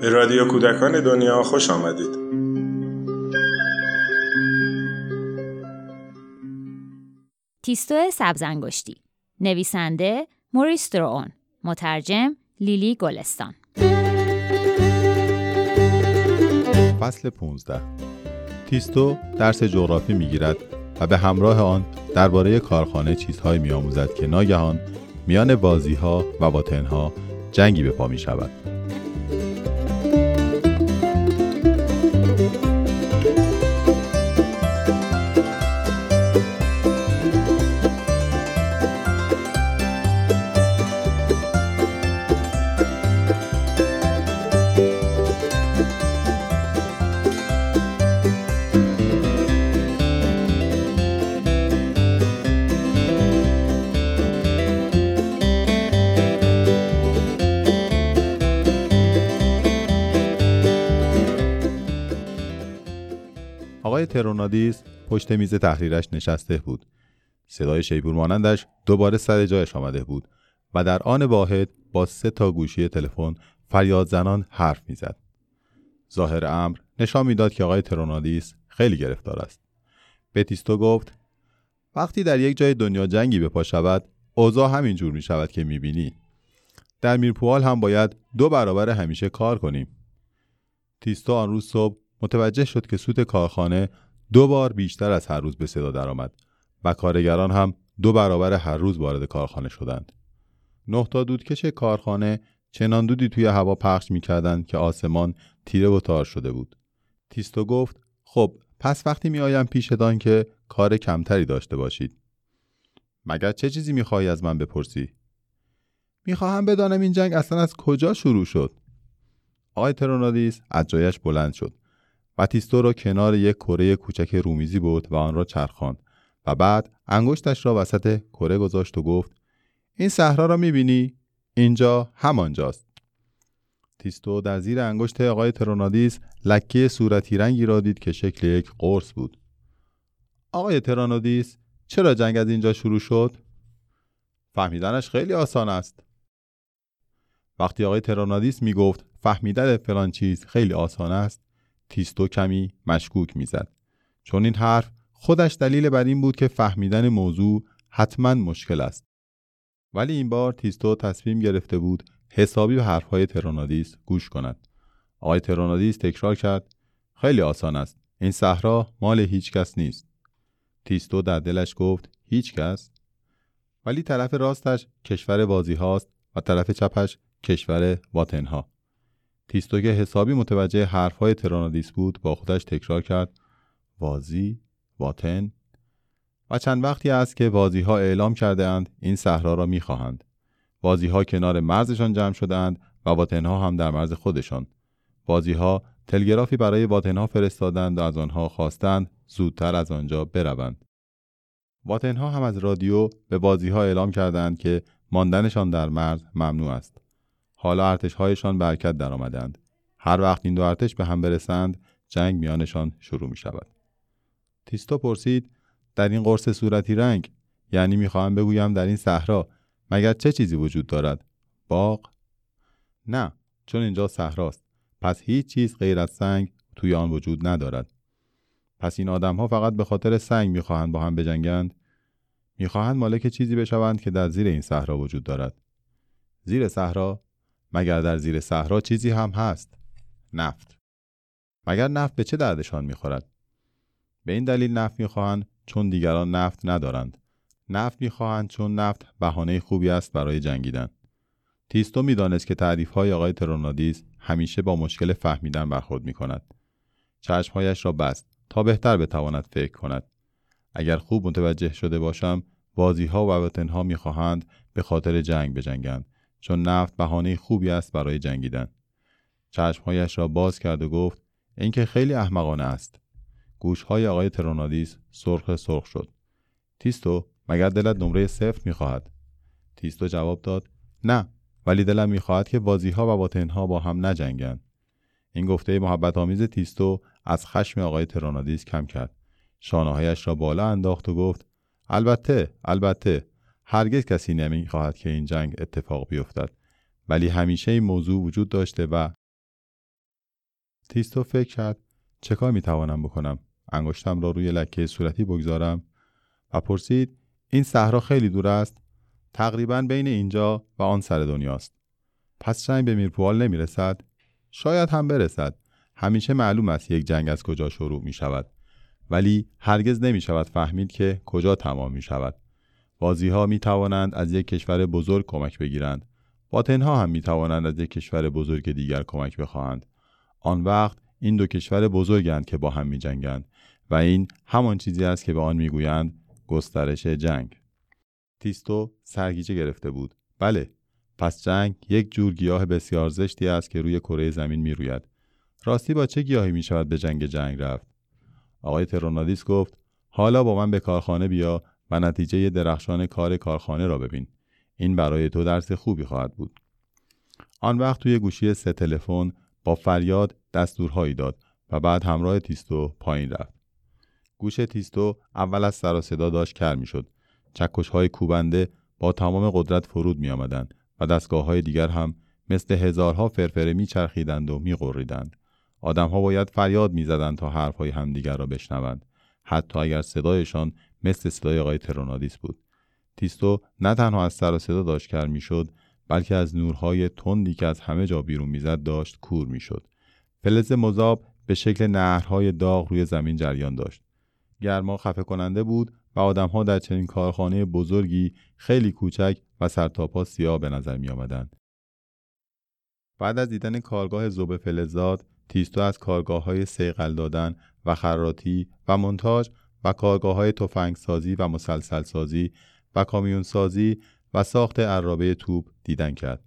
به رادیو کودکان دنیا خوش آمدید. تیستو سبزنگشتی نویسنده موریس درون. مترجم لیلی گلستان. فصل 15 تیستو درس جغرافی می‌گیرد. و به همراه آن درباره کارخانه چیزهایی میآموزد که ناگهان میان بازی ها و باطنها جنگی به پا می شود. ترونادیس پشت میز تحریرش نشسته بود. صدای شیپور مانندش دوباره سر جایش آمده بود و در آن واحد با سه تا گوشی تلفن فریاد زنان حرف می‌زد. ظاهر امر نشان می‌داد که آقای ترونادیس خیلی گرفتار است. بتیستو گفت وقتی در یک جای دنیا جنگی به پا شود اوضاع همین جور می شود که می بینی. در میرپوال هم باید دو برابر همیشه کار کنیم. تیستو آن روز صبح متوجه شد که سوت کارخانه دو بار بیشتر از هر روز به صدا درآمد و کارگران هم دو برابر هر روز وارد کارخانه شدند. نه تا دودکش کارخانه چنان دودی توی هوا پخش می‌کردند که آسمان تیره و تار شده بود. تیستو گفت خب پس وقتی میآیم پیشتان که کار کمتری داشته باشید. مگر چه چیزی می‌خواهی از من بپرسی؟ می‌خواهم بدانم این جنگ اصلا از کجا شروع شد؟ آقای ترونادیس از جایش بلند شد باتیستو را کنار یک کره کوچک رومیزی بود و آن را چرخاند و بعد انگشتش را وسط کره گذاشت و گفت این صحرا را می‌بینی؟ اینجا همانجاست. تیستو در زیر انگشت آقای ترونادیس لکه صورتی رنگی را دید که شکل یک قرص بود. آقای ترونادیس چرا جنگ از اینجا شروع شد؟ فهمیدنش خیلی آسان است. وقتی آقای ترونادیس می‌گفت فهمیدن فلان چیز خیلی آسان است. تیستو کمی مشکوک می‌زد. چون این حرف خودش دلیل بر این بود که فهمیدن موضوع حتما مشکل است. ولی این بار تیستو تصمیم گرفته بود حسابی به حرفهای ترونادیس گوش کند. آقای ترونادیس تکرار کرد خیلی آسان است. این صحرا مال هیچ کس نیست. تیستو در دلش گفت هیچ کس؟ ولی طرف راستش کشور وازی هاست و طرف چپش کشور واتنها. تیستو که حسابی متوجه حرفهای ترانادیس بود با خودش تکرار کرد. وازی واتن و چند وقتی است که وازی ها اعلام کرده اند این صحرا را می‌خواهند. وازی ها کنار مرزشان جمع شده اند و واتن ها هم در مرز خودشان. وازی ها تلگرافی برای واتن ها فرستادند و از آنها خواستند زودتر از آنجا بروند. واتن ها هم از رادیو به وازی ها اعلام کردند که ماندنشان در مرز ممنوع است. حالا ارتشهایشان برکت درآمدند. هر وقت این دو ارتش به هم برسند جنگ میانشان شروع می شود تیستو پرسید در این قرص صورتی رنگ؟ یعنی می‌خواهم بگویم در این صحرا. مگر چه چیزی وجود دارد؟ باغ؟ نه چون اینجا صحراست. پس هیچ چیز غیر از سنگ توی آن وجود ندارد. پس این آدم ها فقط به خاطر سنگ می‌خواهند با هم بجنگند؟ می‌خواهند مالک چیزی بشوند که در زیر این صحرا وجود دارد. زیر صحرا؟ مگر در زیر صحرا چیزی هم هست؟ نفت. مگر نفت به چه دردشان می‌خورد؟ به این دلیل نفت می‌خواهند چون دیگران نفت ندارند. نفت می‌خواهند چون نفت بهانه خوبی است برای جنگیدن. تیستو می‌دانست که تعریف های آقای ترونادیس همیشه با مشکل فهمیدن برخورد می کند. چشمهایش را بست تا بهتر بتواند فکر کند. اگر خوب متوجه شده باشم بازی ها و وطن ها می‌خواهند به خاطر جنگ بجنگند. چون نفت بهانه خوبی است برای جنگیدن. چشمهایش را باز کرد و گفت اینکه خیلی احمقانه است. گوشهای آقای ترونادیس سرخ سرخ شد. تیستو مگر دلت نمره صفر می‌خواهد؟ تیستو جواب داد نه ولی دلم می‌خواهد که بازی ها و باطنها با هم نجنگند. این گفته محبت آمیز تیستو از خشم آقای ترونادیس کم کرد. شانههایش را بالا انداخت و گفت البته البته هرگز کسی نمی خواهد که این جنگ اتفاق بیفتد ولی همیشه این موضوع وجود داشته و تیستو فکر کرد چه کار می توانم بکنم؟ انگشتم را روی لکه صورتی بگذارم و پرسید این صحرا خیلی دور است؟ تقریبا بین اینجا و آن سر دنیاست. پس جنگ به میرپوال نمی رسد شاید هم برسد. همیشه معلوم است یک جنگ از کجا شروع می شود ولی هرگز نمی شود فهمید که کجا تمام می شود بازی ها می توانند از یک کشور بزرگ کمک بگیرند. باطنها هم می توانند از یک کشور بزرگ دیگر کمک بخواهند. آن وقت این دو کشور بزرگند که با هم می جنگند و این همان چیزی است که به آن می‌گویند گسترش جنگ. تیستو سرگیجه گرفته بود. بله پس جنگ یک جور گیاه بسیار زشتی است که روی کره زمین می روید. راستی با چه گیاهی می شود به جنگ جنگ رفت؟ آقای ترونادیس گفت حالا با من به کارخانه بیا و نتیجه درخشان کار کارخانه را ببین. این برای تو درس خوبی خواهد بود. آن وقت توی گوشی سه تلفن با فریاد دستورهایی داد و بعد همراه تیستو پایین رفت. گوش تیستو اول از سر و صدا داشت کر می‌شد. چکش های کوبنده با تمام قدرت فرود می آمدند و دستگاه های دیگر هم مثل هزارها فرفره می چرخیدند و می غریدند. آدم ها باید فریاد می زدند تا حرف های همدیگر را بشنوند. حتی اگر صدایشان مثل صدای آقای ترونادیس بود. تیستو نه تنها از سر و صدا داشت کر می‌شد بلکه از نورهای تندی که از همه جا بیرون می‌زد داشت کور می‌شد. فلز مذاب به شکل نهرهای داغ روی زمین جریان داشت. گرما خفه کننده بود و آدمها در چنین کارخانه بزرگی خیلی کوچک و سرتاپا سیاه به نظر می آمدند. بعد از دیدن کارگاه زوب فلزات تیستو از کارگاه های سیقل دادن و خراتی و منتاج و کارگاه های تفنگ سازی و مسلسل سازی و کامیون سازی و ساخت عرابه توپ دیدن کرد.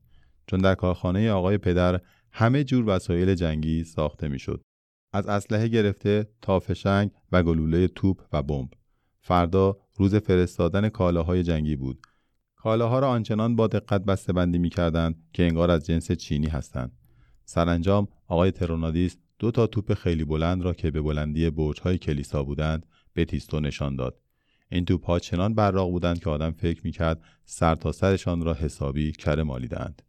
چون در کارخانه آقای پدر همه جور وسایل جنگی ساخته می‌شد. از اسلحه گرفته تا فشنگ و گلوله توپ و بمب. فردا روز فرستادن کالاهای جنگی بود. کالاها را آنچنان با دقت بسته بندی می کردند که انگار از جنس چینی هستند. سرانجام آقای ترونادیس دو تا توپ خیلی بلند را که به بلندی برج‌های کلیسا بودند به تیستو نشان داد. این توپها چنان براق بودند که آدم فکر می‌کرد سر تا سرشان را حسابی کره مالیدند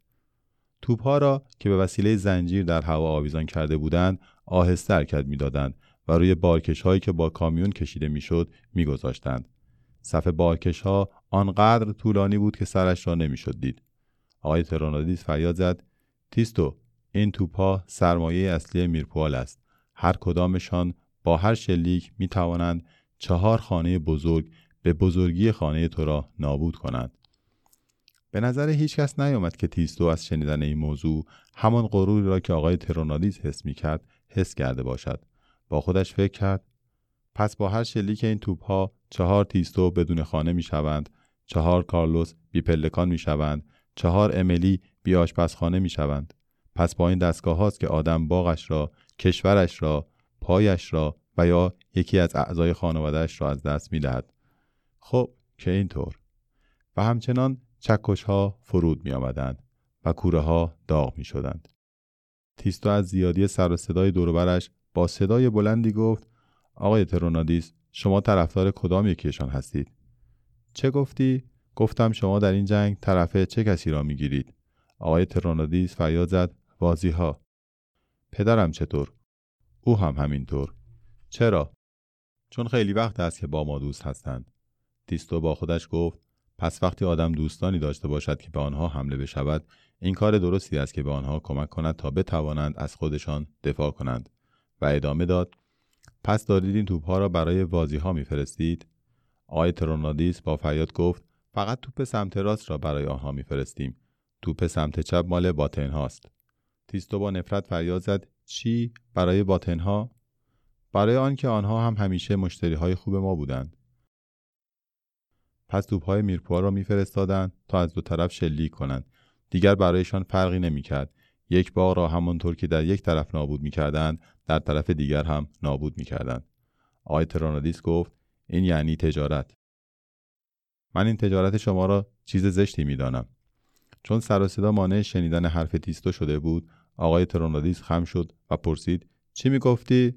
توپها را که به وسیله زنجیر در هوا آویزان کرده بودند آهسته حرکت می‌دادند و روی بارکش هایی که با کامیون کشیده می‌شد میگذاشتند. صف بارکش ها آنقدر طولانی بود که سرش را نمی‌شد دید. آقای ترونادیس فریاد زد تیستو این توپها سرمایه اصلی میرپوال است. هر کدامشان با هر شلیک می توانند چهار خانه بزرگ به بزرگی خانه تو را نابود کنند. به نظر هیچ کس نیامد که تیستو از شنیدن این موضوع همان غروری را که آقای ترونادیز حس می کرد حس کرده باشد. با خودش فکر کرد پس با هر شلیک این توپ ها چهار تیستو بدون خانه می شوند چهار کارلوس بی پلکان می شوند چهار املی بی آشپزخانه می شوند پس با این دستگاه هاست که آدم باغش را کشورش را پایش را و یا یکی از اعضای خانوادهش را از دست می دهد. خب که اینطور و همچنان چکش ها فرود می آمدند و کوره ها داغ می شدند. تیستو از زیادی سر و صدای دوربرش با صدای بلندی گفت آقای ترونادیس شما طرفدار کدام یکیشان هستید؟ چه گفتی؟ گفتم شما در این جنگ طرفه چه کسی را می‌گیرید؟ آقای ترونادیس فریاد زد بازی ها. پدرم چطور؟ او هم همینطور. چرا؟ چون خیلی وقت است که با ما دوست هستند. تیستو با خودش گفت پس وقتی آدم دوستانی داشته باشد که به آنها حمله بشود این کار درستی است که به آنها کمک کند تا بتوانند از خودشان دفاع کنند و ادامه داد پس دارید این توپها را برای بازی ها میفرستید آقای ترونادیس با فریاد گفت فقط توپ سمت راست را برای آنها میفرستیم توپ سمت چپ مال باطن هاست تیستو با نفرت فریاد زد چی برای باطن ها برای آنکه آنها هم همیشه مشتری های خوب ما بودند. پس توپهای میرپوها را میفرستادند تا از دو طرف شلیک کنند. دیگر برایشان فرقی نمی‌کرد. یک باغ را همانطور که در یک طرف نابود می‌کردند در طرف دیگر هم نابود می‌کردند. آقای ترانادیس گفت این یعنی تجارت. من این تجارت شما را چیز زشتی می‌دانم. چون سر و صدا مانع شنیدن حرف تیستو شده بود آقای ترونادیس خم شد و پرسید چی می‌گفتی؟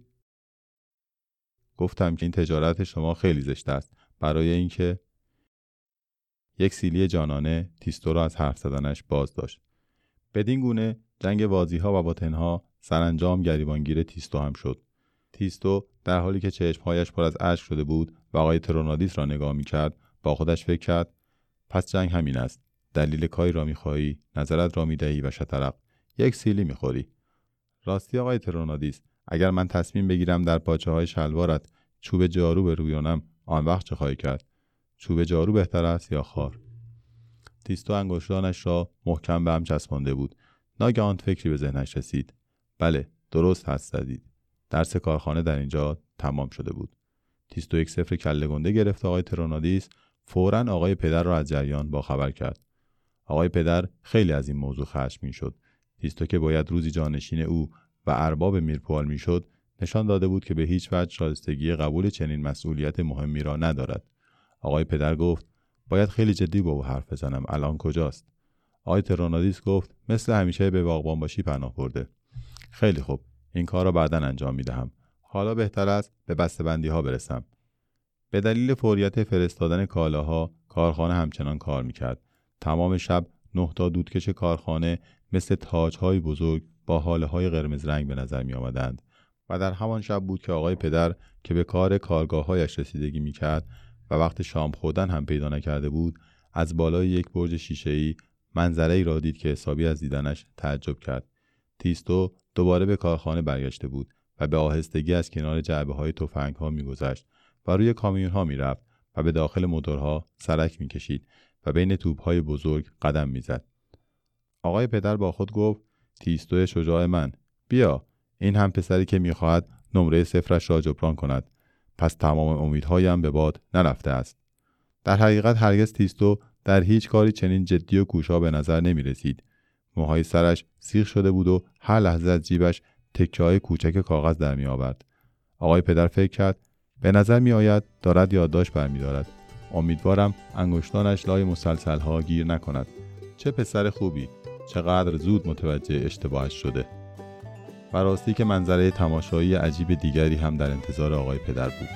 گفتم که این تجارت شما خیلی زشت است. برای اینکه یک سیلی جانانه تیستو را از حرف زدنش باز داشت. بدین گونه جنگ وازی ها و باطنها سرانجام گریبانگیر تیستو هم شد. تیستو در حالی که چشمهایش پر از اشک شده بود و آقای ترونادیس را نگاه می‌کرد با خودش فکر کرد پس جنگ همین است. دلیل کاری را می‌خواهی نظرت را می‌دهی و شطرق یک سیلی می‌خوری. راستی آقای ترونادیس اگر من تصمیم بگیرم در پاچه های شلوارت چوب جارو به رویانم آن وقت چه خواهی کرد؟ چوب جارو بهتر است یا خار؟ تیستو انگشتانش را محکم به هم چسبانده بود. ناگهان فکری به ذهنش رسید. بله درست هست زدید. درس کارخانه در اینجا تمام شده بود. تیستو یک سفر کله گنده گرفت. آقای ترونادیس فورا آقای پدر را از جریان باخبر کرد. آقای پدر خیلی از این موضوع خشمگین شد تیستو که باید روزی جانشین او و ارباب میرپوال می‌شد نشان داده بود که به هیچ وجه شایستگی قبول چنین مسئولیت مهمی را ندارد. آقای پدر گفت باید خیلی جدی با او حرف بزنم الان کجاست؟ آقای ترونادیس گفت مثل همیشه به باغبان باشی پناه برده. خیلی خوب این کار را بعدا انجام می دهم حالا بهتر است به بسته‌بندی ها برسم. به دلیل فوریت فرستادن کالاها کارخانه همچنان کار می‌کرد. تمام شب نه تا دودکش کارخانه مثل تاجهای بزرگ با حاله های قرمز رنگ به نظر می آمدند و در همان شب بود که آقای پدر که به کار کارگاههایش رسیدگی می کرد و وقت شام خودن هم پیدا نکرده بود از بالای یک برج شیشه‌ای منظره ای را دید که حسابی از دیدنش تعجب کرد. تیستو دوباره به کارخانه برگشته بود و به آهستگی از کنار جعبه های توفنگ ها میگذشت و روی کامیون ها می‌رفت و به داخل موتورها سرک می‌کشید و بین توپ های بزرگ قدم می‌زد. آقای پدر با خود گفت تیستو شجاع من بیا این هم پسری که می‌خواهد نمره صفرش را جبران کند پس تمام امیدهایم به باد نرفته است در حقیقت هرگز تیستو در هیچ کاری چنین جدی و کوشا به نظر نمی رسید. موهای سرش سیخ شده بود و هر لحظه از جیبش تکه کوچک کاغذ در می آورد. آقای پدر فکر کرد به نظر می آید دارد یادداشت برمیدارد. امیدوارم انگشتانش لای مسلسل ها گیر نکند. چه پسر خوبی چقدر زود متوجه اشتباهش شده. و راستی که منظره تماشایی عجیب دیگری هم در انتظار آقای پدر بود.